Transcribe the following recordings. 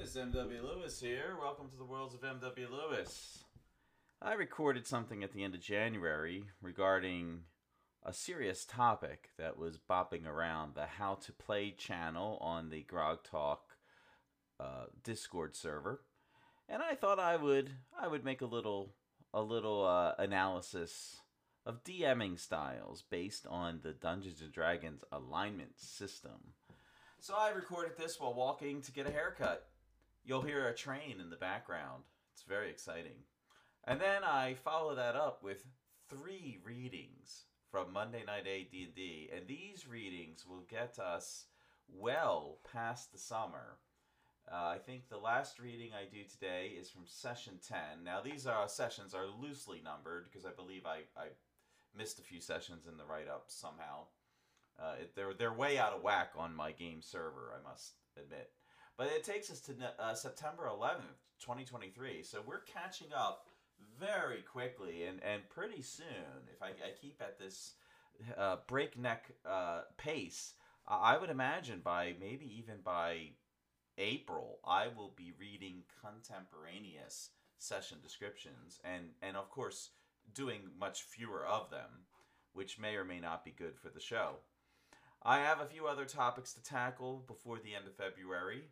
It's MW Lewis here. Welcome to the worlds of MW Lewis. I recorded something at the end of January regarding a serious topic that was bopping around the How to Play channel on the Grog Talk uh, Discord server, and I thought I would I would make a little a little uh, analysis of DMing styles based on the Dungeons and Dragons alignment system. So I recorded this while walking to get a haircut. You'll hear a train in the background. It's very exciting. And then I follow that up with three readings from Monday Night AD&D, and these readings will get us well past the summer. Uh, I think the last reading I do today is from session 10. Now these are sessions are loosely numbered because I believe I, I missed a few sessions in the write-up somehow. Uh, it, they're they're way out of whack on my game server, I must admit. But it takes us to uh, September 11th, 2023. So we're catching up very quickly and, and pretty soon. If I, I keep at this uh, breakneck uh, pace, I would imagine by maybe even by April, I will be reading contemporaneous session descriptions and, and of course, doing much fewer of them, which may or may not be good for the show. I have a few other topics to tackle before the end of February.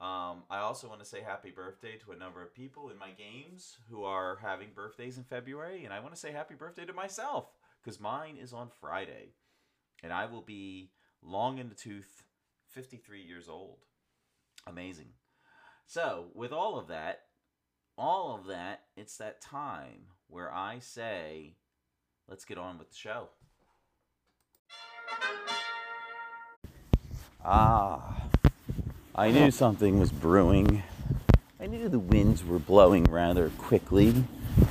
Um, I also want to say happy birthday to a number of people in my games who are having birthdays in February, and I want to say happy birthday to myself because mine is on Friday, and I will be long in the tooth, 53 years old. Amazing. So, with all of that, all of that, it's that time where I say, let's get on with the show. Ah. I knew something was brewing. I knew the winds were blowing rather quickly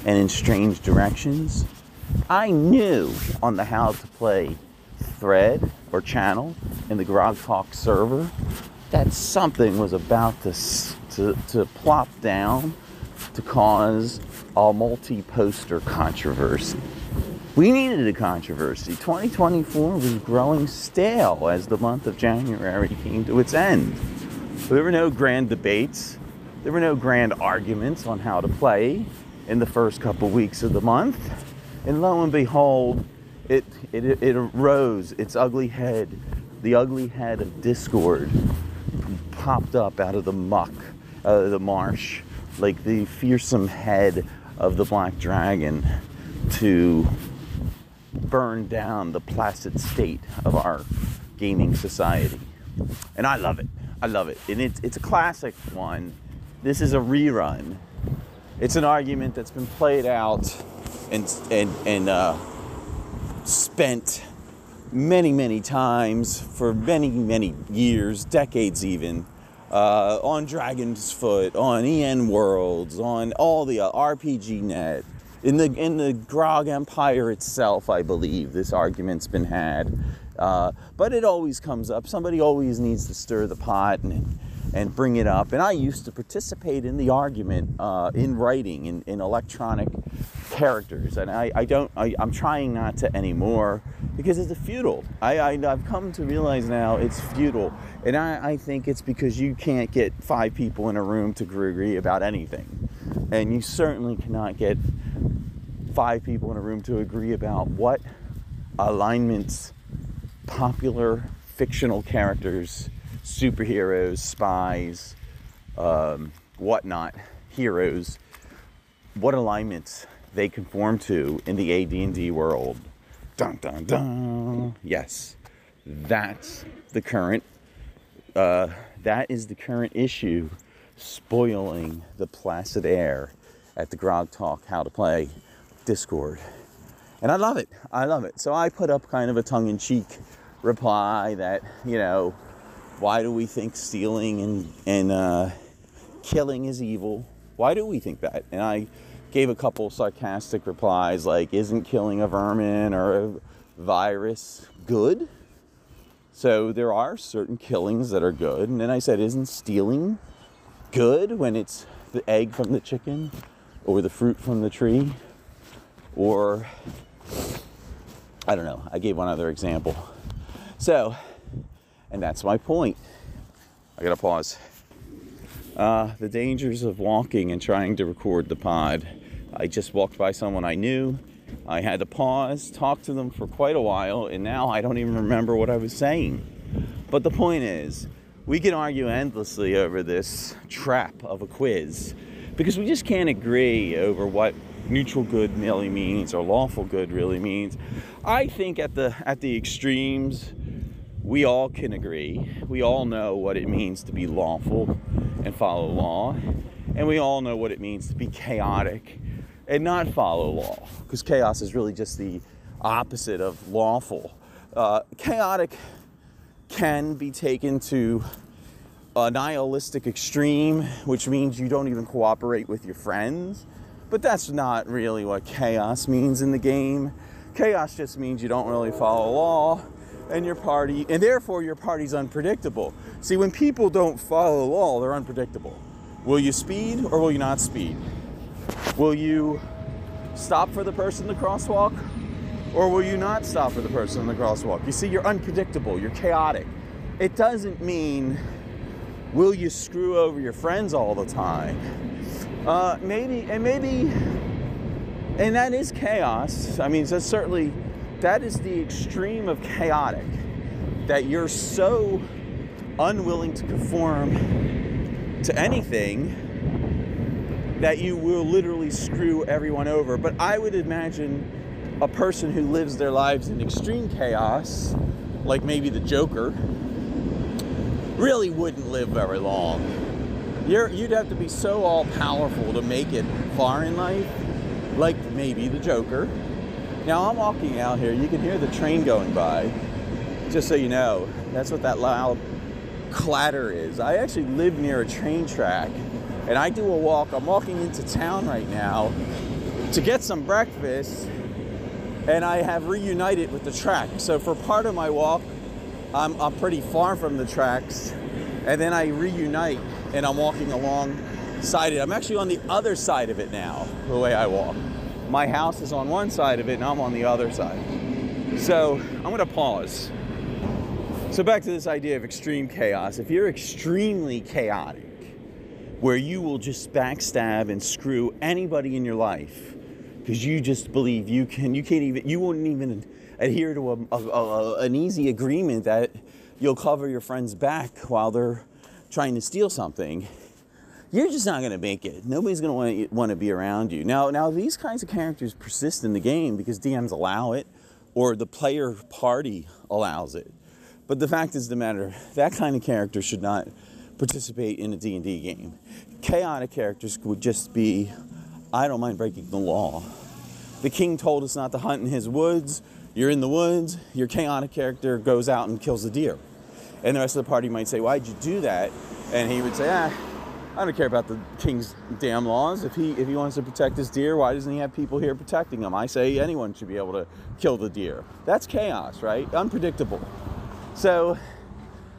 and in strange directions. I knew on the how to play thread or channel in the Grog Talk server that something was about to, to, to plop down to cause a multi poster controversy. We needed a controversy. 2024 was growing stale as the month of January came to its end. There were no grand debates. There were no grand arguments on how to play in the first couple weeks of the month. And lo and behold, it, it, it arose, its ugly head, the ugly head of discord popped up out of the muck, out of the marsh, like the fearsome head of the black dragon to burn down the placid state of our gaming society. And I love it. I love it. And it's, it's a classic one. This is a rerun. It's an argument that's been played out and, and, and uh, spent many, many times for many, many years, decades even, uh, on Dragon's Foot, on EN Worlds, on all the uh, RPG Net, in the in the Grog Empire itself. I believe this argument's been had. Uh, but it always comes up. Somebody always needs to stir the pot and, and bring it up. And I used to participate in the argument uh, in writing, in, in electronic characters. And I, I don't, I, am trying not to anymore because it's futile. I, I, have come to realize now it's futile. And I, I think it's because you can't get five people in a room to agree about anything. And you certainly cannot get five people in a room to agree about what alignments popular fictional characters, superheroes, spies, um, whatnot, heroes, what alignments they conform to in the AD&D world. Dun dun dun. Yes, that's the current. Uh, that is the current issue, spoiling the placid air at the Grog Talk How to Play Discord. And I love it. I love it. So I put up kind of a tongue in cheek reply that, you know, why do we think stealing and, and uh, killing is evil? Why do we think that? And I gave a couple sarcastic replies like, isn't killing a vermin or a virus good? So there are certain killings that are good. And then I said, isn't stealing good when it's the egg from the chicken or the fruit from the tree? Or, I don't know, I gave one other example. So, and that's my point. I gotta pause. uh, the dangers of walking and trying to record the pod. I just walked by someone I knew. I had to pause, talk to them for quite a while, and now I don't even remember what I was saying. But the point is, we can argue endlessly over this trap of a quiz because we just can't agree over what neutral good really means or lawful good really means. I think at the at the extremes we all can agree. We all know what it means to be lawful and follow law, and we all know what it means to be chaotic and not follow law because chaos is really just the opposite of lawful. Uh, chaotic can be taken to a nihilistic extreme, which means you don't even cooperate with your friends. But that's not really what chaos means in the game. Chaos just means you don't really follow law and your party, and therefore your party's unpredictable. See, when people don't follow law, they're unpredictable. Will you speed or will you not speed? Will you stop for the person in the crosswalk or will you not stop for the person in the crosswalk? You see, you're unpredictable, you're chaotic. It doesn't mean will you screw over your friends all the time. Uh, maybe, and maybe, and that is chaos. I mean, that's certainly, that is the extreme of chaotic. That you're so unwilling to conform to anything that you will literally screw everyone over. But I would imagine a person who lives their lives in extreme chaos, like maybe the Joker, really wouldn't live very long. You're, you'd have to be so all powerful to make it far in life, like maybe the Joker. Now I'm walking out here, you can hear the train going by, just so you know. That's what that loud clatter is. I actually live near a train track and I do a walk. I'm walking into town right now to get some breakfast and I have reunited with the track. So for part of my walk, I'm, I'm pretty far from the tracks, and then I reunite and I'm walking I'm actually on the other side of it now, the way I walk. My house is on one side of it, and I'm on the other side. So I'm gonna pause. So back to this idea of extreme chaos. If you're extremely chaotic, where you will just backstab and screw anybody in your life, because you just believe you can you can't even you wouldn't even adhere to a, a, a, an easy agreement that you'll cover your friend's back while they're trying to steal something you're just not going to make it nobody's going to want to be around you now now these kinds of characters persist in the game because dms allow it or the player party allows it but the fact is the matter that kind of character should not participate in a d&d game chaotic characters would just be I don't mind breaking the law. The king told us not to hunt in his woods. You're in the woods, your chaotic character goes out and kills the deer. And the rest of the party might say, Why'd you do that? And he would say, Ah, I don't care about the king's damn laws. If he if he wants to protect his deer, why doesn't he have people here protecting him? I say anyone should be able to kill the deer. That's chaos, right? Unpredictable. So,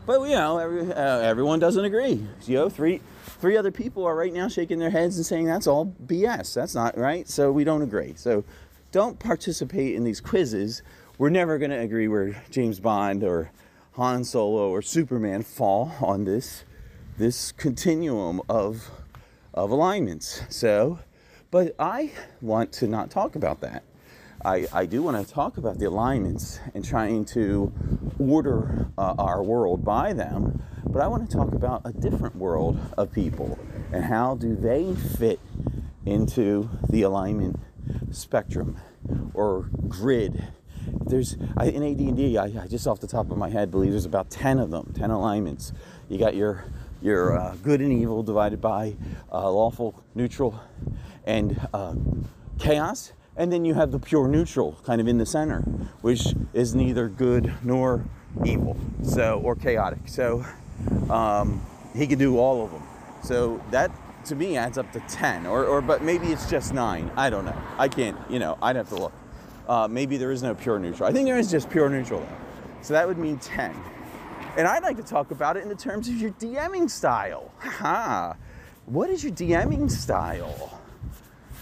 but you know, every, uh, everyone doesn't agree. You know, three Three other people are right now shaking their heads and saying that's all BS. That's not right. So we don't agree. So don't participate in these quizzes. We're never going to agree where James Bond or Han Solo or Superman fall on this this continuum of of alignments. So, but I want to not talk about that. I, I do want to talk about the alignments and trying to order uh, our world by them but I want to talk about a different world of people and how do they fit into the alignment spectrum or grid. There's I, in AD&D, I, I just off the top of my head believe there's about 10 of them, 10 alignments. You got your your uh, good and evil divided by uh, lawful, neutral, and uh, chaos. And then you have the pure neutral kind of in the center, which is neither good nor evil, so or chaotic. So um, he can do all of them. So that to me adds up to 10 or, or but maybe it's just nine. I don't know. I can't, you know, I'd have to look. Uh, maybe there is no pure neutral. I think there is just pure neutral though. So that would mean 10. And I'd like to talk about it in the terms of your DMing style. Ha! What is your DMing style?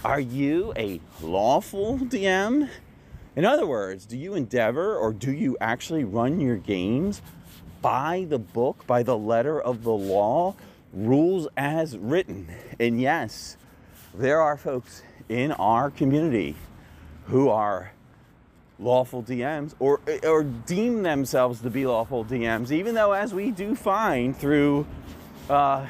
Are you a lawful DM? In other words, do you endeavor or do you actually run your games by the book, by the letter of the law, rules as written. And yes, there are folks in our community who are lawful DMs or or deem themselves to be lawful DMs, even though as we do find through uh,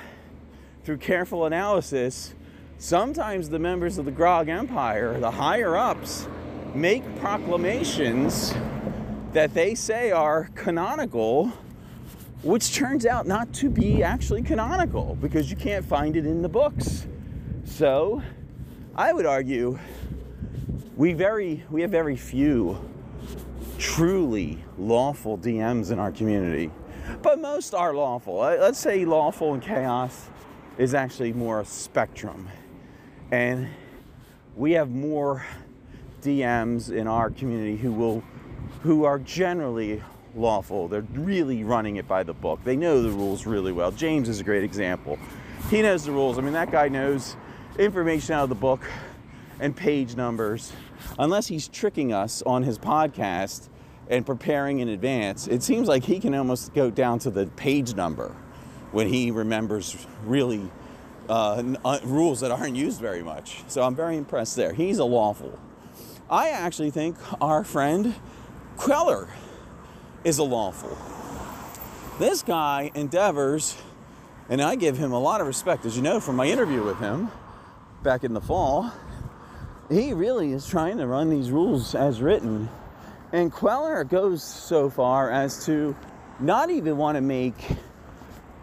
through careful analysis, sometimes the members of the Grog Empire, the higher ups, make proclamations that they say are canonical, which turns out not to be actually canonical because you can't find it in the books. So, I would argue we very we have very few truly lawful DMs in our community, but most are lawful. Uh, let's say lawful and chaos is actually more a spectrum, and we have more DMs in our community who will who are generally lawful. They're really running it by the book. They know the rules really well. James is a great example. He knows the rules. I mean, that guy knows information out of the book and page numbers unless he's tricking us on his podcast and preparing in advance, it seems like he can almost go down to the page number when he remembers really uh, uh, rules that aren't used very much. So I'm very impressed there. He's a lawful. I actually think our friend Queller is a lawful. This guy endeavors, and I give him a lot of respect, as you know from my interview with him back in the fall he really is trying to run these rules as written. And Queller goes so far as to not even want to make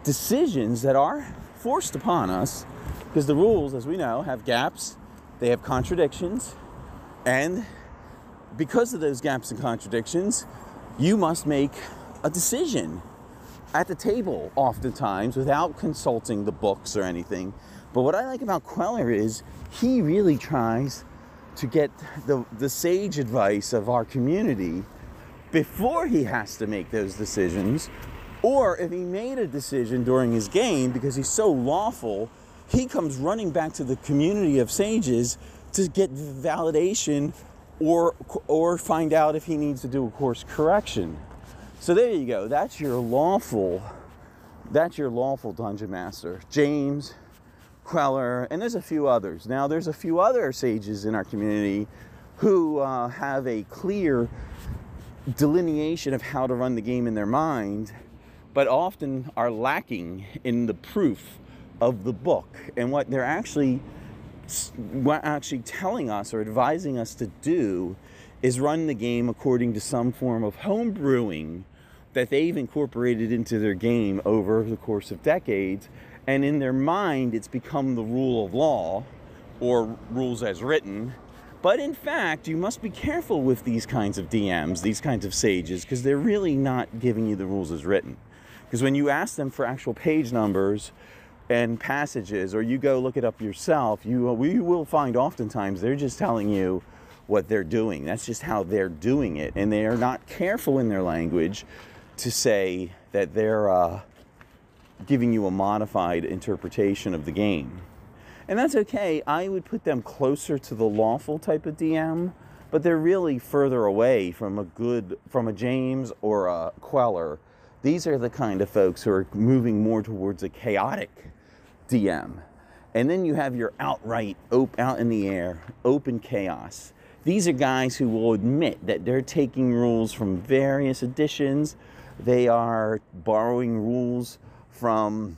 decisions that are forced upon us, because the rules, as we know, have gaps, they have contradictions, and because of those gaps and contradictions, you must make a decision at the table oftentimes without consulting the books or anything. But what I like about Queller is he really tries to get the, the sage advice of our community before he has to make those decisions. Or if he made a decision during his game because he's so lawful, he comes running back to the community of sages to get validation or, or find out if he needs to do a course correction. So there you go. That's your lawful, that's your lawful dungeon master. James Queller, and there's a few others. Now, there's a few other sages in our community who uh, have a clear delineation of how to run the game in their mind, but often are lacking in the proof of the book and what they're actually what actually telling us or advising us to do is run the game according to some form of home brewing that they've incorporated into their game over the course of decades and in their mind it's become the rule of law or rules as written. But in fact, you must be careful with these kinds of DMs, these kinds of sages, because they're really not giving you the rules as written. Because when you ask them for actual page numbers and passages, or you go look it up yourself, you we will find oftentimes they're just telling you what they're doing. That's just how they're doing it, and they are not careful in their language to say that they're uh, giving you a modified interpretation of the game. And that's okay. I would put them closer to the lawful type of DM, but they're really further away from a good, from a James or a Queller. These are the kind of folks who are moving more towards a chaotic DM. And then you have your outright, op- out in the air, open chaos. These are guys who will admit that they're taking rules from various editions. They are borrowing rules from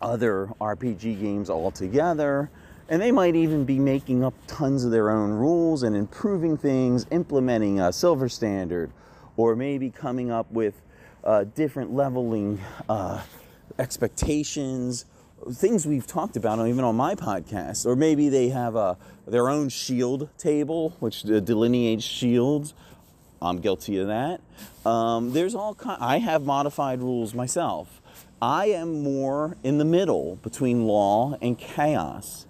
other RPG games altogether. And they might even be making up tons of their own rules and improving things, implementing a silver standard, or maybe coming up with uh, different leveling uh, expectations, things we've talked about even on my podcast. Or maybe they have a, their own shield table, which delineates shields. I'm guilty of that. Um, there's all kind. I have modified rules myself. I am more in the middle between law and chaos.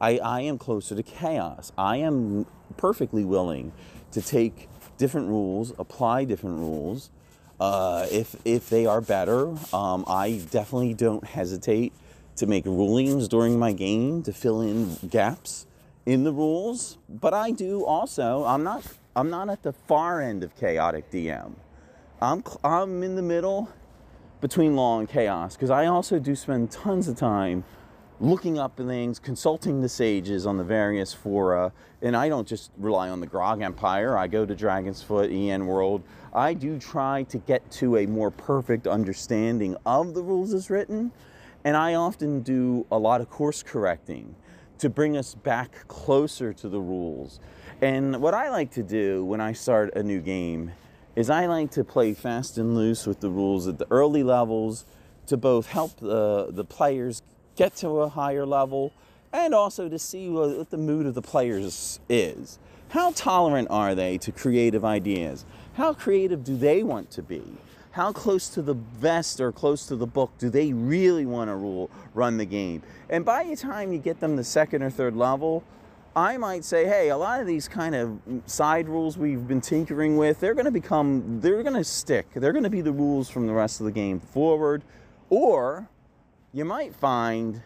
I, I am closer to chaos. I am perfectly willing to take different rules, apply different rules. Uh, if, if they are better, um, I definitely don't hesitate to make rulings during my game to fill in gaps in the rules. But I do also, I'm not, I'm not at the far end of chaotic DM. I'm, I'm in the middle between law and chaos because I also do spend tons of time looking up things, consulting the sages on the various fora, and I don't just rely on the Grog Empire. I go to Dragon's Foot, EN World. I do try to get to a more perfect understanding of the rules as written, and I often do a lot of course correcting to bring us back closer to the rules. And what I like to do when I start a new game is I like to play fast and loose with the rules at the early levels to both help the, the players get to a higher level and also to see what the mood of the players is. How tolerant are they to creative ideas? How creative do they want to be? How close to the vest or close to the book do they really want to rule, run the game? And by the time you get them to second or third level, I might say, hey, a lot of these kind of side rules we've been tinkering with, they're going to become, they're going to stick. They're going to be the rules from the rest of the game forward. Or you might find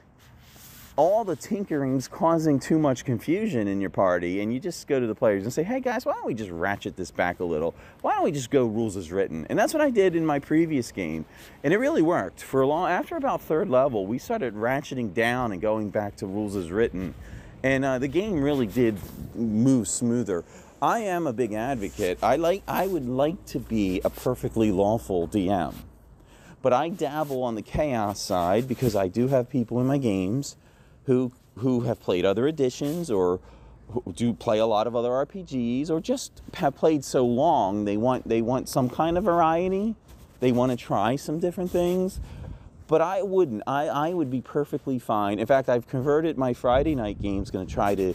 all the tinkering's causing too much confusion in your party and you just go to the players and say hey guys why don't we just ratchet this back a little why don't we just go rules as written and that's what i did in my previous game and it really worked for a long after about third level we started ratcheting down and going back to rules as written and uh, the game really did move smoother i am a big advocate i like i would like to be a perfectly lawful dm but I dabble on the chaos side because I do have people in my games who who have played other editions or do play a lot of other RPGs or just have played so long they want they want some kind of variety. They want to try some different things. But I wouldn't. I, I would be perfectly fine. In fact, I've converted my Friday night games going to try to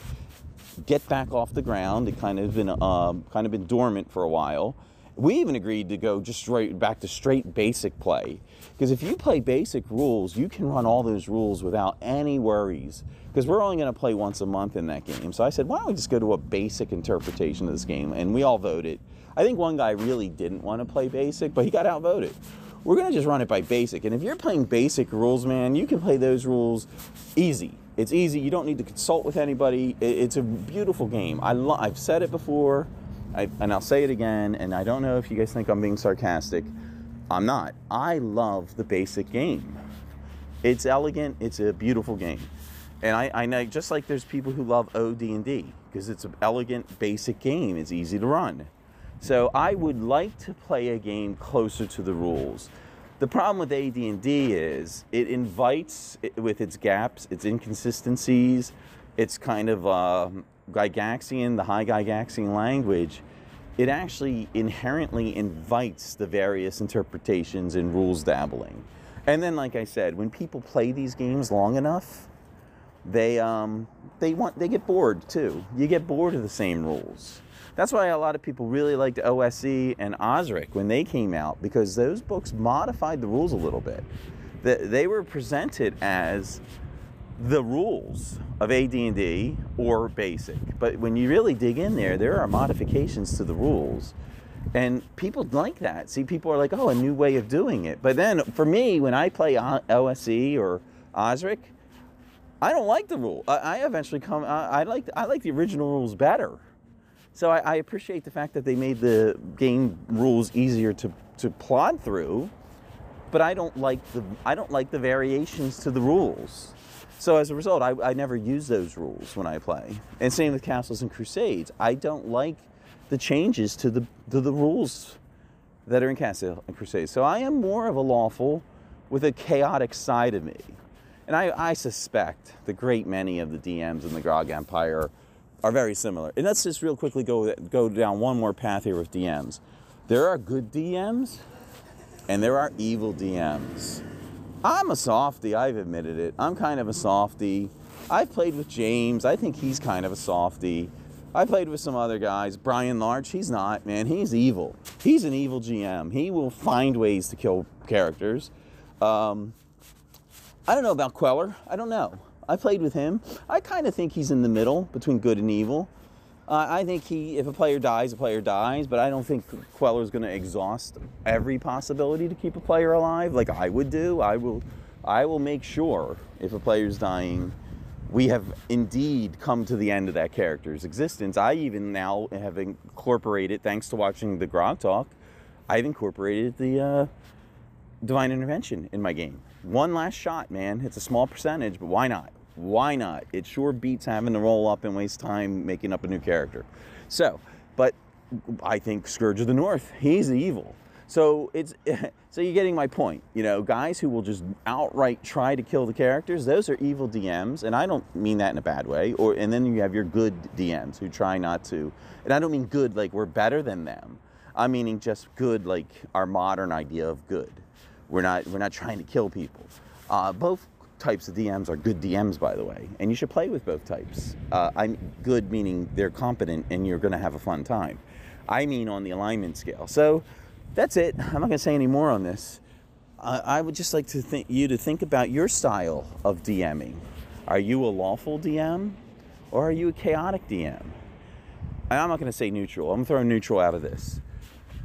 get back off the ground. It kind of been um, kind of been dormant for a while we even agreed to go just straight back to straight basic play. Because if you play basic rules, you can run all those rules without any worries. Because we're only going to play once a month in that game. So I said, why don't we just go to a basic interpretation of this game? And we all voted. I think one guy really didn't want to play basic, but he got outvoted. We're going to just run it by basic. And if you're playing basic rules, man, you can play those rules easy. It's easy. You don't need to consult with anybody. It's a beautiful game. I lo- I've said it before. I, and I'll say it again, and I don't know if you guys think I'm being sarcastic. I'm not. I love the basic game. It's elegant. It's a beautiful game, and I, I know just like there's people who love OD&D because it's an elegant, basic game. It's easy to run. So I would like to play a game closer to the rules. The problem with AD&D is it invites, with its gaps, its inconsistencies, its kind of uh, Gygaxian, the high Gygaxian language, it actually inherently invites the various interpretations and rules dabbling. And then, like I said, when people play these games long enough, they um, they want they get bored too. You get bored of the same rules. That's why a lot of people really liked OSE and Osric when they came out because those books modified the rules a little bit. They were presented as the rules of AD&D or basic. But when you really dig in there, there are modifications to the rules. And people like that. See, people are like, oh, a new way of doing it. But then for me, when I play OSE or Osric, I don't like the rule. I, eventually come, I, like, I like the original rules better. So I, I appreciate the fact that they made the game rules easier to, to plod through, but I don't like the, I don't like the variations to the rules. So as a result, I, I never use those rules when I play. And same with Castles and Crusades. I don't like the changes to the to the rules that are in Castles and Crusades. So I am more of a lawful with a chaotic side of me. And I, I suspect the great many of the DMs in the Grog Empire are very similar. And let's just real quickly go go down one more path here with DMs. There are good DMs and there are evil DMs. I'm a softy, I've admitted it. I'm kind of a softy. I've played with James. I think he's kind of a softy. I played with some other guys. Brian Larch, he's not, man. He's evil. He's an evil GM. He will find ways to kill characters. Um, I don't know about Queller. I don't know. I played with him. I kind of think he's in the middle between good and evil. Uh, I think he, if a player dies, a player dies, but I don't think Queller's going to exhaust every possibility to keep a player alive, like I would do. I will, I will make sure if a player's dying, we have indeed come to the end of that character's existence. I even now have incorporated, thanks to watching the Grog Talk, I've incorporated the uh, divine intervention in my game. One last shot, man. It's a small percentage, but why not? Why not? It sure beats having to roll up and waste time making up a new character. So, but I think Scourge of the North, he's evil. So it's so you're getting my point. You know, guys who will just outright try to kill the characters, those are evil DMs, and I don't mean that in a bad way. Or and then you have your good DMs who try not to. And I don't mean good like we're better than them. I'm meaning just good like our modern idea of good. We're not we're not trying to kill people. Uh, both types of DMs are good DMs, by the way, and you should play with both types. Uh, I'm good meaning they're competent and you're going to have a fun time. I mean on the alignment scale. So that's it. I'm not going to say any more on this. I would just like to think you to think about your style of DMing. Are you a lawful DM or are you a chaotic DM? And I'm not going to say neutral. I'm throwing neutral out of this.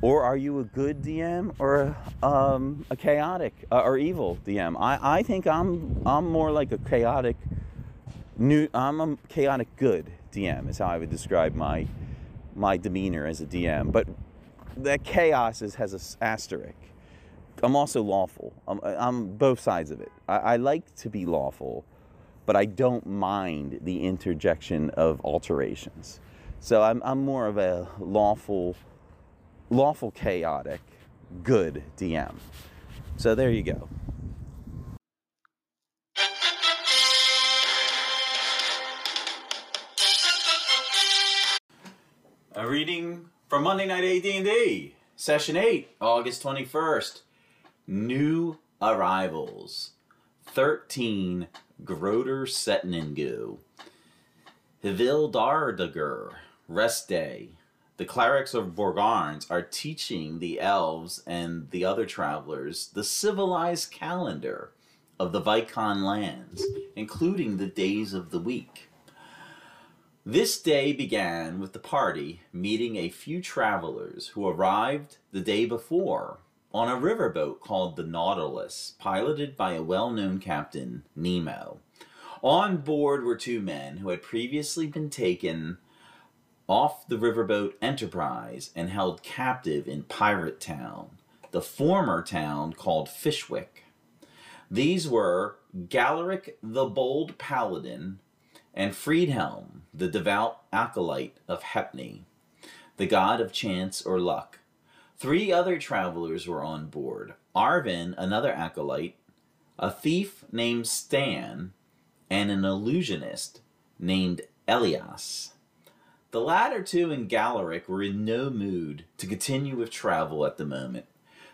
Or are you a good DM or um, a chaotic uh, or evil DM? I, I think I'm I'm more like a chaotic new I'm a chaotic good DM is how I would describe my my demeanor as a DM. But that chaos is, has an asterisk. I'm also lawful. I'm, I'm both sides of it. I, I, like to be lawful, but I don't mind the interjection of alterations. So I'm, I'm more of a lawful, lawful chaotic, good DM. So there you go. A reading from Monday Night AD&D, Session 8, August 21st. New Arrivals. 13 Groder Setningu. Hivil Dardagur, Rest Day. The clerics of Borgarnes are teaching the elves and the other travelers the civilized calendar of the Vicon lands, including the days of the week. This day began with the party meeting a few travelers who arrived the day before on a riverboat called the Nautilus, piloted by a well known captain, Nemo. On board were two men who had previously been taken off the riverboat Enterprise and held captive in Pirate Town, the former town called Fishwick. These were Galeric the Bold Paladin and Friedhelm, the devout acolyte of Hepney, the god of chance or luck. Three other travelers were on board Arvin, another acolyte, a thief named Stan, and an illusionist named Elias. The latter two and Galeric were in no mood to continue with travel at the moment,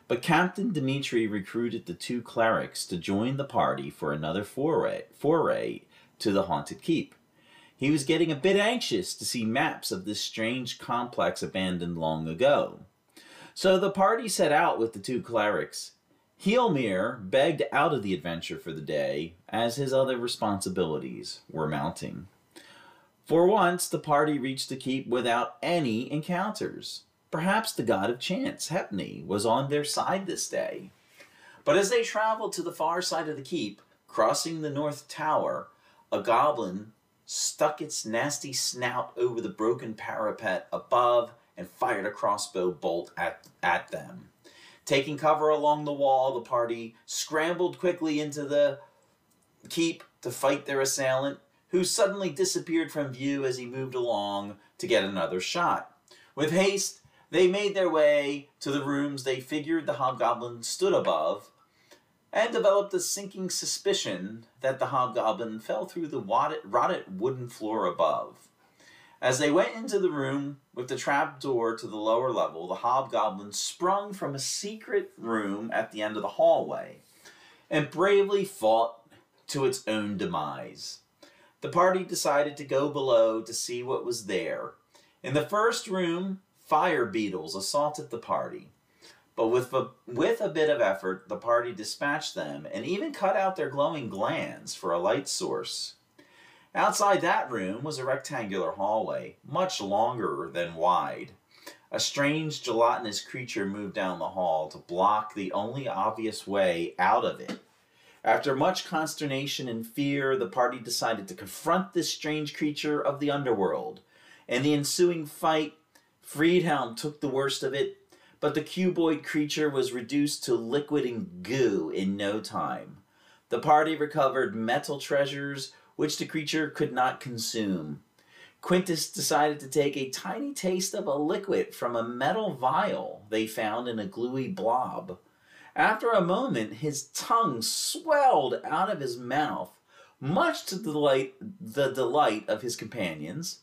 but Captain Dimitri recruited the two clerics to join the party for another foray, foray to the haunted keep. He was getting a bit anxious to see maps of this strange complex abandoned long ago. So the party set out with the two clerics. Heelmere begged out of the adventure for the day, as his other responsibilities were mounting. For once, the party reached the keep without any encounters. Perhaps the god of chance, Hepney, was on their side this day. But as they traveled to the far side of the keep, crossing the north tower, a goblin stuck its nasty snout over the broken parapet above and fired a crossbow bolt at, at them. Taking cover along the wall, the party scrambled quickly into the keep to fight their assailant, who suddenly disappeared from view as he moved along to get another shot. With haste, they made their way to the rooms they figured the hobgoblin stood above, and developed a sinking suspicion that the hobgoblin fell through the rotted wooden floor above. As they went into the room with the trap door to the lower level, the hobgoblin sprung from a secret room at the end of the hallway and bravely fought to its own demise. The party decided to go below to see what was there. In the first room, fire beetles assaulted the party. But with a, with a bit of effort, the party dispatched them and even cut out their glowing glands for a light source. Outside that room was a rectangular hallway, much longer than wide. A strange gelatinous creature moved down the hall to block the only obvious way out of it. After much consternation and fear, the party decided to confront this strange creature of the underworld. In the ensuing fight, Friedhelm took the worst of it but the cuboid creature was reduced to liquid and goo in no time. The party recovered metal treasures which the creature could not consume. Quintus decided to take a tiny taste of a liquid from a metal vial they found in a gluey blob. After a moment, his tongue swelled out of his mouth, much to the delight, the delight of his companions.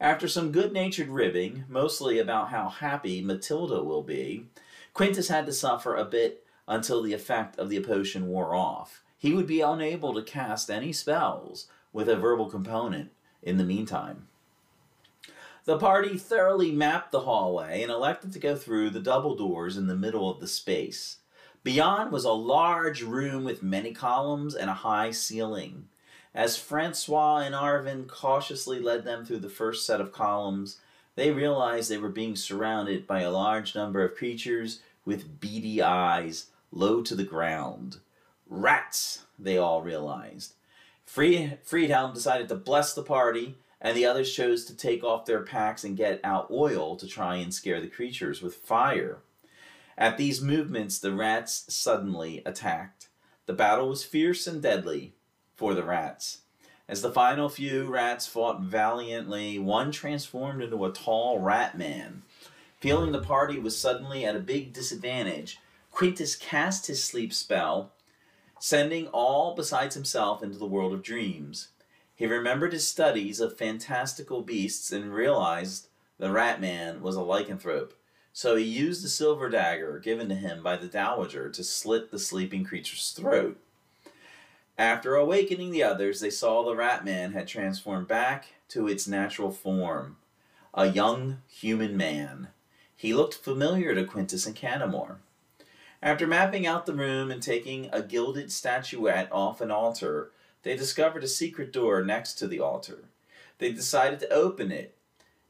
After some good natured ribbing, mostly about how happy Matilda will be, Quintus had to suffer a bit until the effect of the potion wore off. He would be unable to cast any spells with a verbal component in the meantime. The party thoroughly mapped the hallway and elected to go through the double doors in the middle of the space. Beyond was a large room with many columns and a high ceiling. As Francois and Arvin cautiously led them through the first set of columns, they realized they were being surrounded by a large number of creatures with beady eyes low to the ground. Rats, they all realized. Friedhelm decided to bless the party, and the others chose to take off their packs and get out oil to try and scare the creatures with fire. At these movements, the rats suddenly attacked. The battle was fierce and deadly for the rats. As the final few rats fought valiantly, one transformed into a tall rat man. Feeling the party was suddenly at a big disadvantage, Quintus cast his sleep spell sending all besides himself into the world of dreams. He remembered his studies of fantastical beasts and realized the rat man was a lycanthrope. So he used the silver dagger given to him by the dowager to slit the sleeping creature's throat. After awakening the others, they saw the rat man had transformed back to its natural form a young human man. He looked familiar to Quintus and Canamore. After mapping out the room and taking a gilded statuette off an altar, they discovered a secret door next to the altar. They decided to open it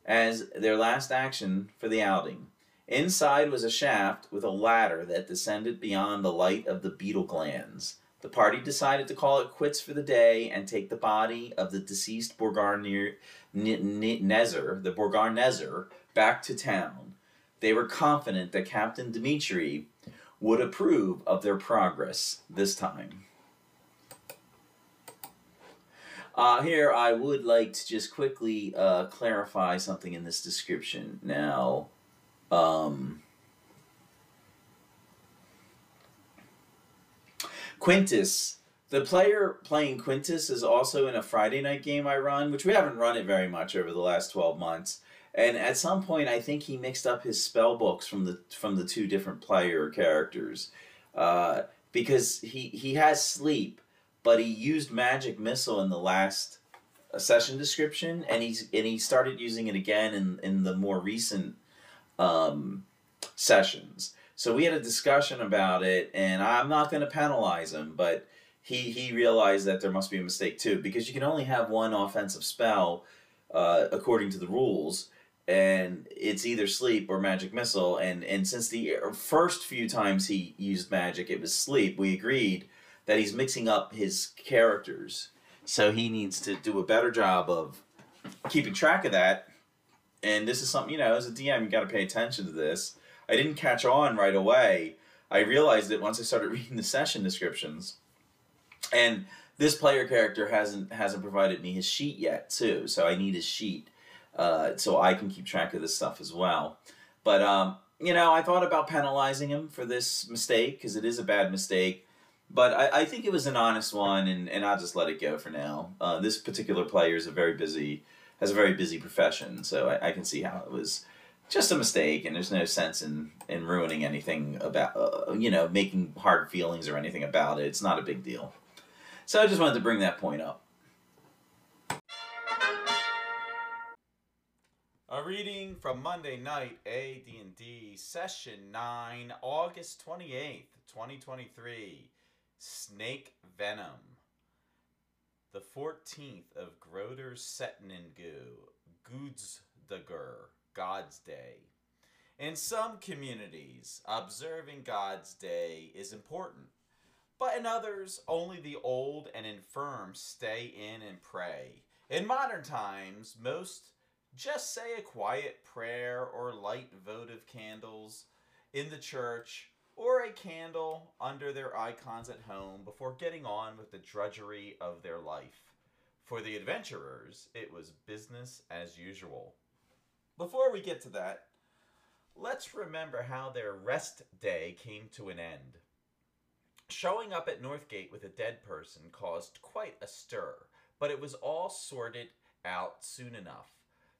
as their last action for the outing. Inside was a shaft with a ladder that descended beyond the light of the beetle glands. The party decided to call it quits for the day and take the body of the deceased Borgarnezer, the Borgarnezer, back to town. They were confident that Captain Dimitri would approve of their progress this time. Uh, here, I would like to just quickly uh, clarify something in this description. Now, um, Quintus, the player playing Quintus is also in a Friday night game I run, which we haven't run it very much over the last 12 months. And at some point, I think he mixed up his spell books from the from the two different player characters, uh, because he he has sleep, but he used magic missile in the last uh, session description, and he's and he started using it again in in the more recent um, sessions. So we had a discussion about it, and I'm not going to penalize him, but he he realized that there must be a mistake too, because you can only have one offensive spell uh, according to the rules and it's either sleep or magic missile and and since the first few times he used magic it was sleep we agreed that he's mixing up his characters so he needs to do a better job of keeping track of that and this is something you know as a dm you got to pay attention to this i didn't catch on right away i realized it once i started reading the session descriptions and this player character hasn't hasn't provided me his sheet yet too so i need his sheet uh, so I can keep track of this stuff as well. But um, you know, I thought about penalizing him for this mistake because it is a bad mistake. But I, I, think it was an honest one, and, and I'll just let it go for now. Uh, this particular player is a very busy, has a very busy profession, so I, I, can see how it was just a mistake, and there's no sense in, in ruining anything about, uh, you know, making hard feelings or anything about it. It's not a big deal. So I just wanted to bring that point up. A reading from Monday night AD&D session 9, August 28th, 2023. Snake Venom. The 14th of Groder Setningu, Gudsdagur, God's Day. In some communities, observing God's Day is important, but in others, only the old and infirm stay in and pray. In modern times, most just say a quiet prayer or light votive candles. in the church, or a candle under their icons at home before getting on with the drudgery of their life. For the adventurers, it was business as usual. Before we get to that, let's remember how their rest day came to an end. Showing up at Northgate with a dead person caused quite a stir, but it was all sorted out soon enough.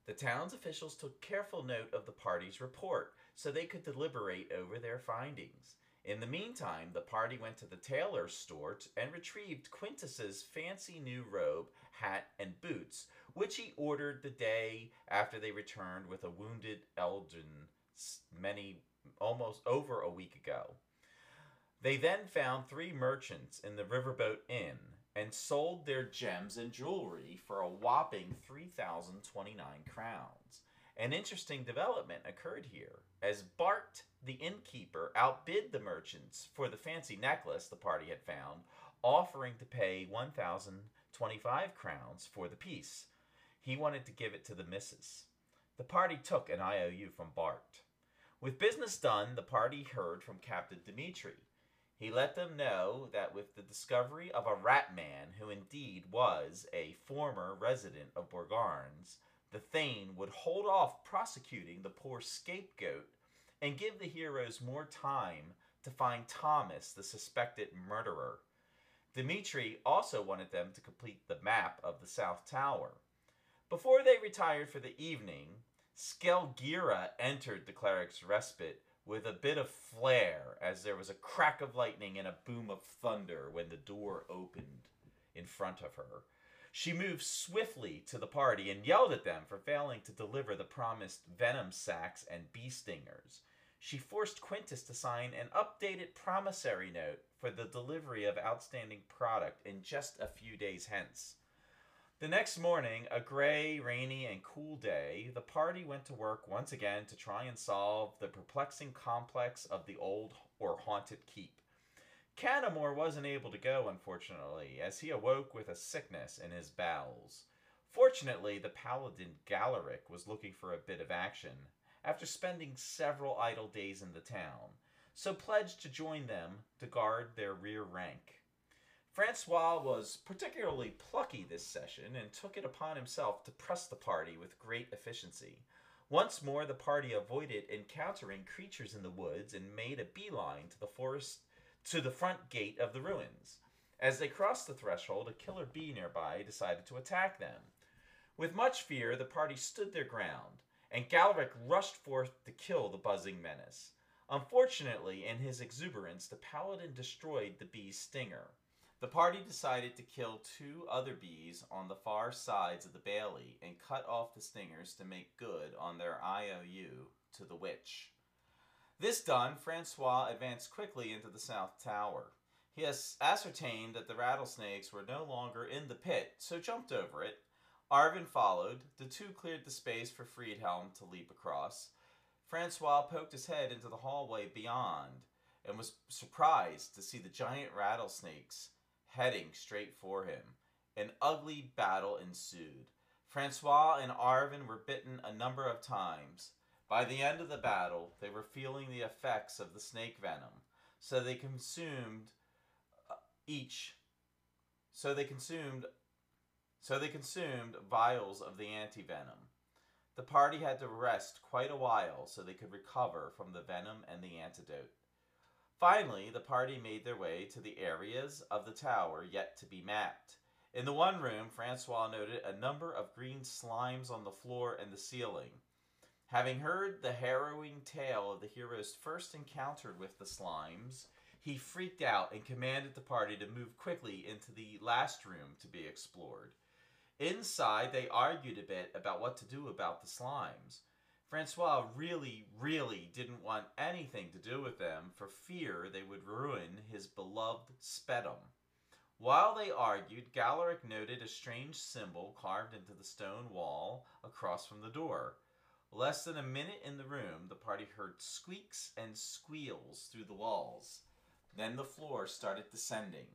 The town's officials took careful note of the party's report so they could deliberate over their findings. In the meantime, the party went to the tailor's store and retrieved Quintus's fancy new robe, hat, and boots, which he ordered the day after they returned with a wounded Eldon many almost over a week ago. They then found three merchants in the Riverboat Inn and sold their gems and jewelry for a whopping 3,029 crowns. An interesting development occurred here, as Bart, the innkeeper, outbid the merchants for the fancy necklace the party had found, offering to pay 1,025 crowns for the piece. He wanted to give it to the missus. The party took an IOU from Bart. With business done, the party heard from Captain Dimitri. He let them know that with the discovery of a rat man, who indeed was a former resident of Borgarnes, the Thane would hold off prosecuting the poor scapegoat and give the heroes more time to find Thomas, the suspected murderer. Dimitri also wanted them to complete the map of the South Tower. Before they retired for the evening, Skelgira entered the cleric's respite with a bit of flair as there was a crack of lightning and a boom of thunder when the door opened in front of her. She moved swiftly to the party and yelled at them for failing to deliver the promised venom sacs and bee stingers. She forced Quintus to sign an updated promissory note for the delivery of outstanding product in just a few days hence. The next morning, a gray, rainy, and cool day, the party went to work once again to try and solve the perplexing complex of the old or haunted keep. Canamore wasn't able to go, unfortunately, as he awoke with a sickness in his bowels. Fortunately, the paladin Galeric was looking for a bit of action, after spending several idle days in the town, so pledged to join them to guard their rear rank. Francois was particularly plucky this session and took it upon himself to press the party with great efficiency. Once more, the party avoided encountering creatures in the woods and made a beeline to the forest to the front gate of the ruins. As they crossed the threshold, a killer bee nearby decided to attack them. With much fear, the party stood their ground, and Galeric rushed forth to kill the buzzing menace. Unfortunately, in his exuberance, the paladin destroyed the bee's stinger. The party decided to kill two other bees on the far sides of the bailey and cut off the stingers to make good on their IOU to the witch. This done, Francois advanced quickly into the south tower. He has ascertained that the rattlesnakes were no longer in the pit, so jumped over it. Arvin followed. The two cleared the space for Friedhelm to leap across. Francois poked his head into the hallway beyond and was surprised to see the giant rattlesnakes heading straight for him. An ugly battle ensued. Francois and Arvin were bitten a number of times. By the end of the battle, they were feeling the effects of the snake venom, so they consumed uh, each so they consumed so they consumed vials of the antivenom. The party had to rest quite a while so they could recover from the venom and the antidote. Finally, the party made their way to the areas of the tower yet to be mapped. In the one room, Francois noted a number of green slimes on the floor and the ceiling. Having heard the harrowing tale of the hero's first encounter with the slimes, he freaked out and commanded the party to move quickly into the last room to be explored. Inside, they argued a bit about what to do about the slimes. Francois really, really didn't want anything to do with them for fear they would ruin his beloved spetum. While they argued, Galeric noted a strange symbol carved into the stone wall across from the door. Less than a minute in the room, the party heard squeaks and squeals through the walls. Then the floor started descending.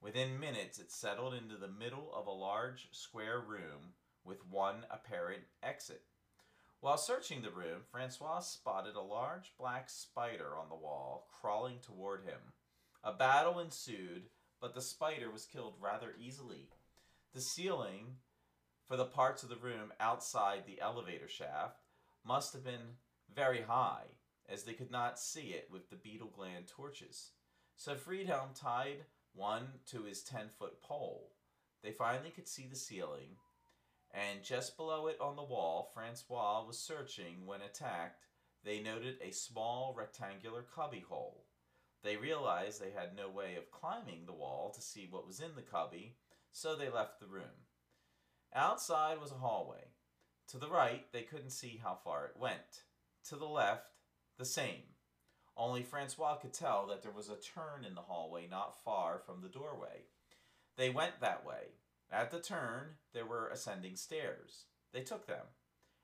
Within minutes, it settled into the middle of a large square room with one apparent exit. While searching the room, Francois spotted a large black spider on the wall crawling toward him. A battle ensued, but the spider was killed rather easily. The ceiling for the parts of the room outside the elevator shaft must have been very high, as they could not see it with the beetle gland torches. So Friedhelm tied one to his 10 foot pole. They finally could see the ceiling, and just below it on the wall, Francois was searching when attacked. They noted a small rectangular cubbyhole. They realized they had no way of climbing the wall to see what was in the cubby, so they left the room. Outside was a hallway. To the right, they couldn't see how far it went. To the left, the same. Only Francois could tell that there was a turn in the hallway not far from the doorway. They went that way. At the turn, there were ascending stairs. They took them.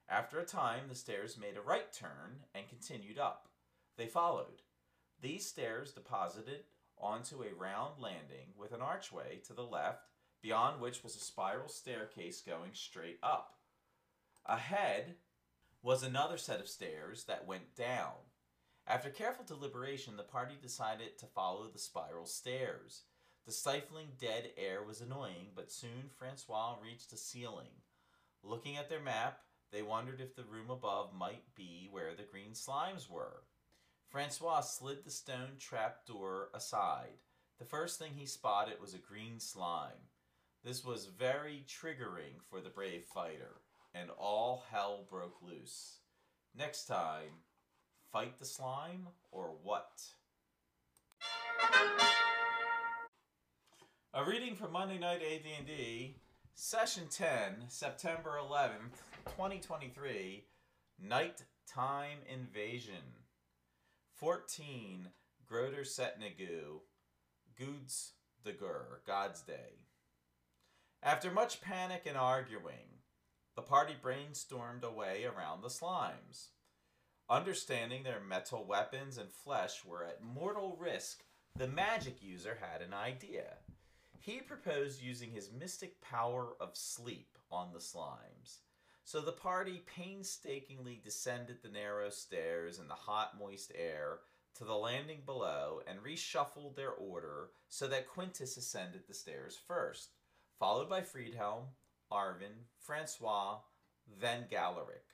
After a time, the stairs made a right turn and continued up. They followed. These stairs deposited onto a round landing with an archway to the left, beyond which was a spiral staircase going straight up. Ahead was another set of stairs that went down. After careful deliberation, the party decided to follow the spiral stairs. The stifling dead air was annoying, but soon Francois reached a ceiling. Looking at their map, they wondered if the room above might be where the green slimes were. Francois slid the stone trap door aside. The first thing he spotted was a green slime. This was very triggering for the brave fighter, and all hell broke loose. Next time, fight the slime or what? A reading from Monday Night AD&D, Session 10, September 11th, 2023, Nighttime Invasion. 14, Groder Setnigu, Goods the Gur, God's Day. After much panic and arguing, the party brainstormed a way around the slimes. Understanding their metal weapons and flesh were at mortal risk, the magic user had an idea. He proposed using his mystic power of sleep on the slimes. So the party painstakingly descended the narrow stairs in the hot, moist air to the landing below and reshuffled their order so that Quintus ascended the stairs first, followed by Friedhelm, Arvin, Francois, then Galeric.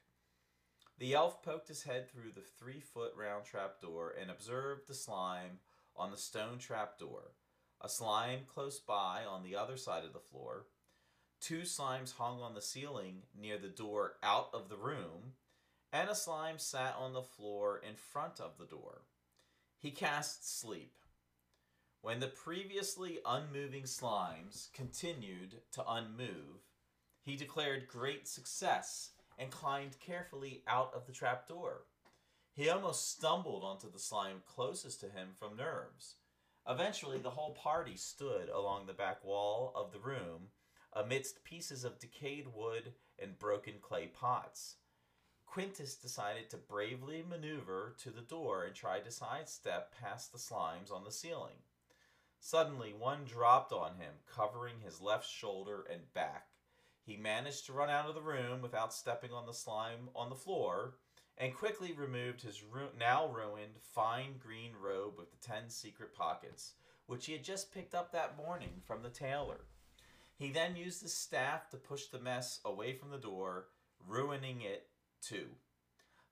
The elf poked his head through the three foot round trapdoor and observed the slime on the stone trapdoor a slime close by on the other side of the floor, two slimes hung on the ceiling near the door out of the room, and a slime sat on the floor in front of the door. He cast sleep. When the previously unmoving slimes continued to unmove, he declared great success and climbed carefully out of the trapdoor. He almost stumbled onto the slime closest to him from nerves Eventually, the whole party stood along the back wall of the room amidst pieces of decayed wood and broken clay pots. Quintus decided to bravely maneuver to the door and try to sidestep past the slimes on the ceiling. Suddenly, one dropped on him, covering his left shoulder and back. He managed to run out of the room without stepping on the slime on the floor and quickly removed his ru- now ruined fine green robe with the ten secret pockets, which he had just picked up that morning from the tailor. He then used his staff to push the mess away from the door, ruining it too.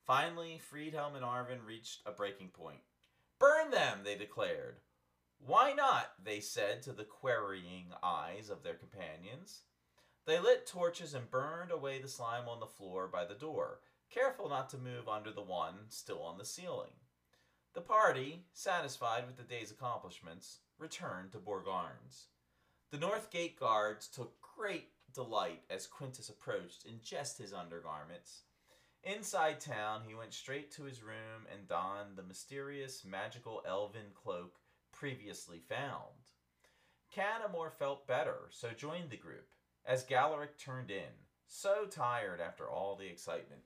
Finally, Friedhelm and Arvin reached a breaking point. Burn them, they declared. Why not? they said to the querying eyes of their companions. They lit torches and burned away the slime on the floor by the door, careful not to move under the one still on the ceiling. The party, satisfied with the day's accomplishments, returned to Borgarnes. The North Gate guards took great delight as Quintus approached in just his undergarments. Inside town, he went straight to his room and donned the mysterious magical elven cloak previously found. Canamore felt better, so joined the group, as Galeric turned in, so tired after all the excitement.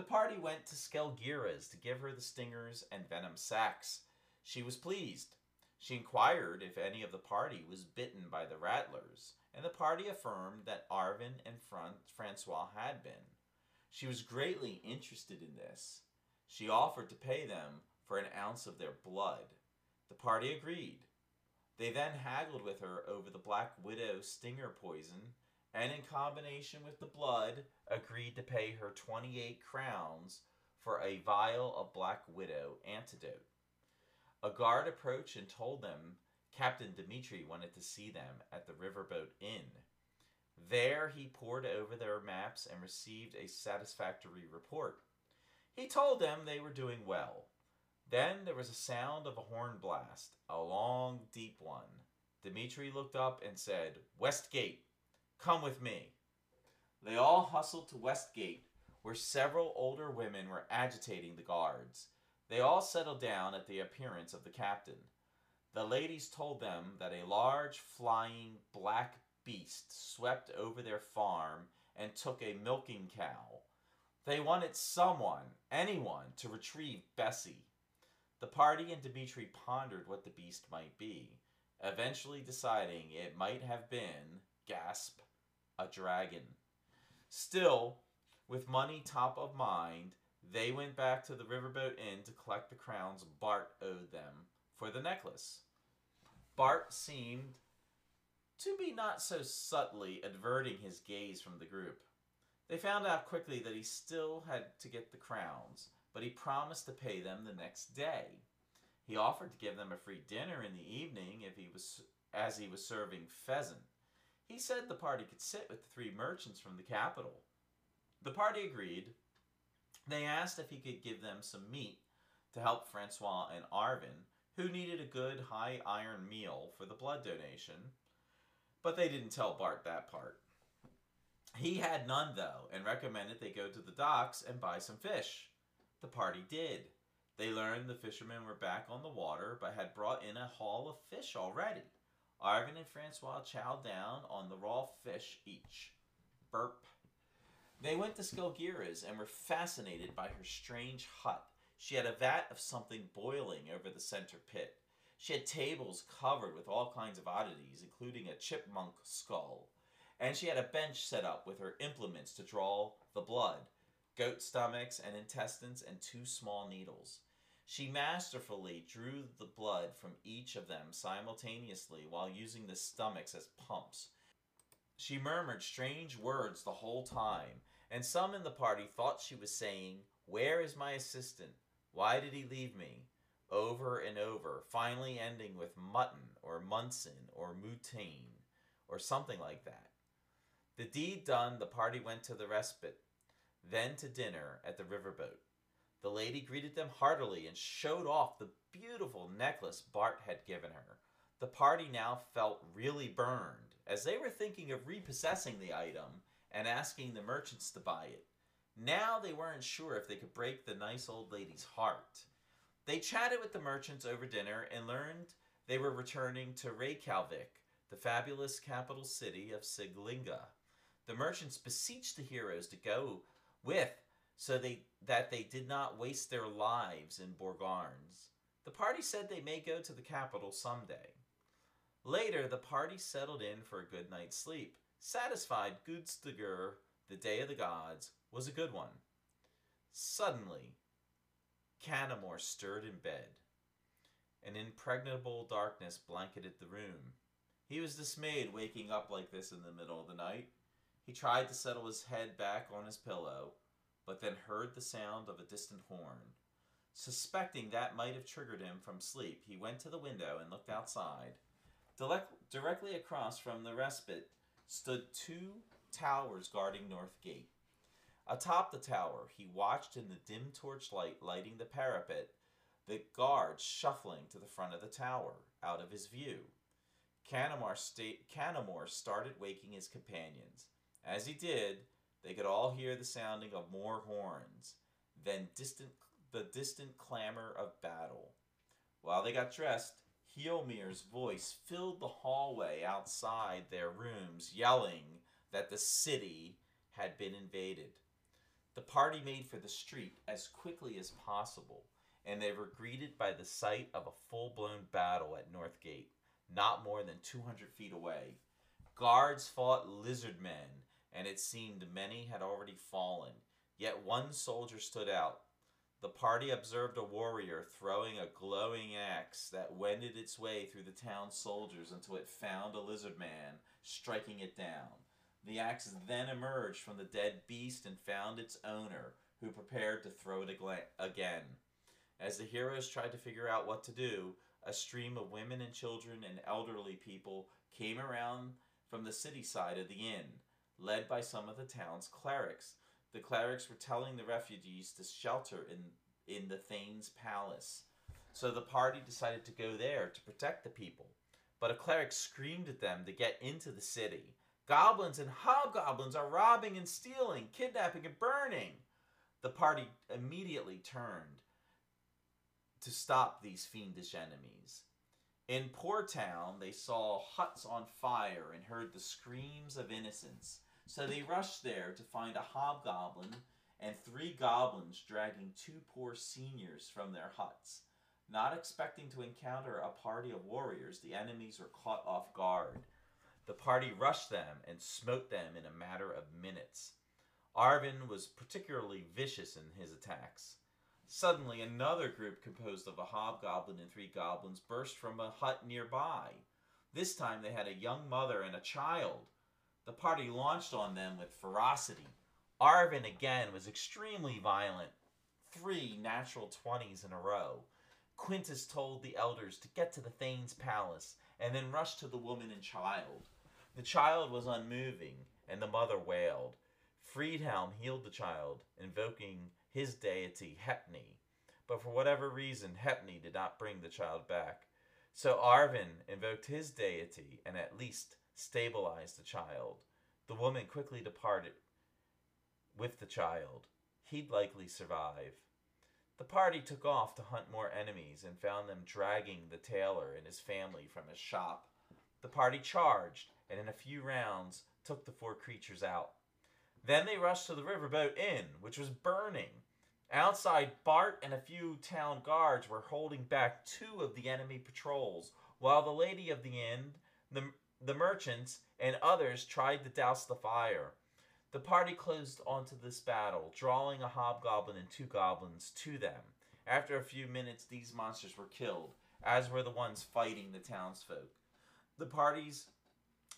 The party went to Skelgira's to give her the stingers and venom sacks. She was pleased. She inquired if any of the party was bitten by the rattlers, and the party affirmed that Arvin and Francois had been. She was greatly interested in this. She offered to pay them for an ounce of their blood. The party agreed. They then haggled with her over the Black Widow stinger poison, and in combination with the blood, agreed to pay her 28 crowns for a vial of Black Widow antidote. A guard approached and told them Captain Dmitri wanted to see them at the Riverboat Inn. There he pored over their maps and received a satisfactory report. He told them they were doing well. Then there was a sound of a horn blast, a long, deep one. Dmitri looked up and said, Westgate, come with me. They all hustled to Westgate, where several older women were agitating the guards. They all settled down at the appearance of the captain. The ladies told them that a large flying black beast swept over their farm and took a milking cow. They wanted someone, anyone, to retrieve Bessie. The party and Dmitri pondered what the beast might be, eventually deciding it might have been, gasp, a dragon. Still, with money top of mind, they went back to the Riverboat Inn to collect the crowns Bart owed them for the necklace. Bart seemed to be not so subtly averting his gaze from the group. They found out quickly that he still had to get the crowns, but he promised to pay them the next day. He offered to give them a free dinner in the evening if he was as he was serving pheasant. He said the party could sit with the three merchants from the capital. The party agreed. They asked if he could give them some meat to help Francois and Arvin, who needed a good high iron meal for the blood donation, but they didn't tell Bart that part. He had none, though, and recommended they go to the docks and buy some fish. The party did. They learned the fishermen were back on the water, but had brought in a haul of fish already. Arvin and Francois chowed down on the raw fish each. Burp. They went to Skelgira's and were fascinated by her strange hut. She had a vat of something boiling over the center pit. She had tables covered with all kinds of oddities, including a chipmunk skull. And she had a bench set up with her implements to draw the blood goat stomachs and intestines, and two small needles. She masterfully drew the blood from each of them simultaneously while using the stomachs as pumps. She murmured strange words the whole time, and some in the party thought she was saying, Where is my assistant? Why did he leave me? Over and over, finally ending with mutton or Munson or Mutane or something like that. The deed done, the party went to the respite, then to dinner at the riverboat. The lady greeted them heartily and showed off the beautiful necklace Bart had given her. The party now felt really burned, as they were thinking of repossessing the item and asking the merchants to buy it. Now they weren't sure if they could break the nice old lady's heart. They chatted with the merchants over dinner and learned they were returning to Reykjavik, the fabulous capital city of Siglinga. The merchants beseeched the heroes to go with so they that they did not waste their lives in Borgarnes. The party said they may go to the capital someday. Later, the party settled in for a good night's sleep, satisfied Gudstagur, the day of the gods, was a good one. Suddenly, Canamore stirred in bed. An impregnable darkness blanketed the room. He was dismayed waking up like this in the middle of the night. He tried to settle his head back on his pillow, but then heard the sound of a distant horn. Suspecting that might have triggered him from sleep, he went to the window and looked outside. directly across from the respite stood two towers guarding North Gate. Atop the tower, he watched in the dim torchlight lighting the parapet the guards shuffling to the front of the tower, out of his view. Canamore, sta- started waking his companions. As he did, they could all hear the sounding of more horns, then distant the distant clamor of battle. While they got dressed, Heelmir's voice filled the hallway outside their rooms, yelling that the city had been invaded. The party made for the street as quickly as possible, and they were greeted by the sight of a full blown battle at North Gate, not more than 200 feet away. Guards fought lizard men and it seemed many had already fallen. Yet one soldier stood out. The party observed a warrior throwing a glowing axe that wended its way through the town's soldiers until it found a lizard man, striking it down. The axe then emerged from the dead beast and found its owner, who prepared to throw it again. As the heroes tried to figure out what to do, a stream of women and children and elderly people came around from the city side of the inn, led by some of the town's clerics. The clerics were telling the refugees to shelter in, in the Thane's palace. So the party decided to go there to protect the people. But a cleric screamed at them to get into the city. Goblins and hobgoblins are robbing and stealing, kidnapping and burning. The party immediately turned to stop these fiendish enemies. In Poor Town, they saw huts on fire and heard the screams of innocence. So they rushed there to find a hobgoblin and three goblins dragging two poor seniors from their huts. Not expecting to encounter a party of warriors, the enemies were caught off guard. The party rushed them and smote them in a matter of minutes. Arvin was particularly vicious in his attacks. Suddenly, another group composed of a hobgoblin and three goblins burst from a hut nearby. This time they had a young mother and a child. The party launched on them with ferocity. Arvin again was extremely violent. Three natural twenties in a row. Quintus told the elders to get to the Thane's palace and then rush to the woman and child. The child was unmoving, and the mother wailed. Friedhelm healed the child, invoking his deity Hepni. But for whatever reason, Hepni did not bring the child back. So Arvin invoked his deity and at least stabilized the child. The woman quickly departed with the child. He'd likely survive. The party took off to hunt more enemies and found them dragging the tailor and his family from his shop. The party charged and in a few rounds took the four creatures out. Then they rushed to the riverboat inn, which was burning. Outside, Bart and a few town guards were holding back two of the enemy patrols, while the lady of the inn, the, the merchants, and others tried to douse the fire. The party closed onto this battle, drawing a hobgoblin and two goblins to them. After a few minutes, these monsters were killed, as were the ones fighting the townsfolk. The parties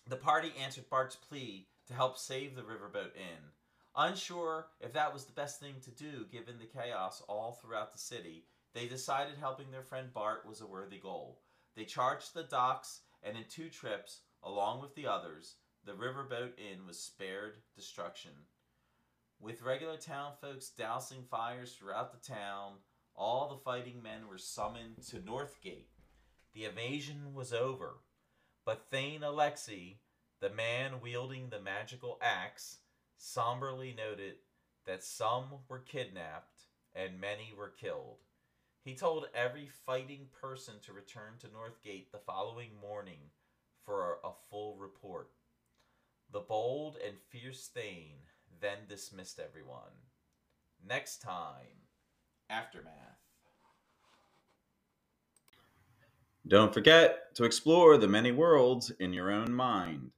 the party answered Bart's plea to help save the riverboat inn. Unsure if that was the best thing to do given the chaos all throughout the city, they decided helping their friend Bart was a worthy goal. They charged the docks, and in two trips, along with the others, the riverboat inn was spared destruction. With regular town folks dousing fires throughout the town, all the fighting men were summoned to Northgate. The invasion was over, but Thane Alexi, the man wielding the magical axe, somberly noted that some were kidnapped and many were killed. He told every fighting person to return to Northgate the following morning for a full report. The bold and fierce Thane then dismissed everyone. Next time, Aftermath. Don't forget to explore the many worlds in your own mind.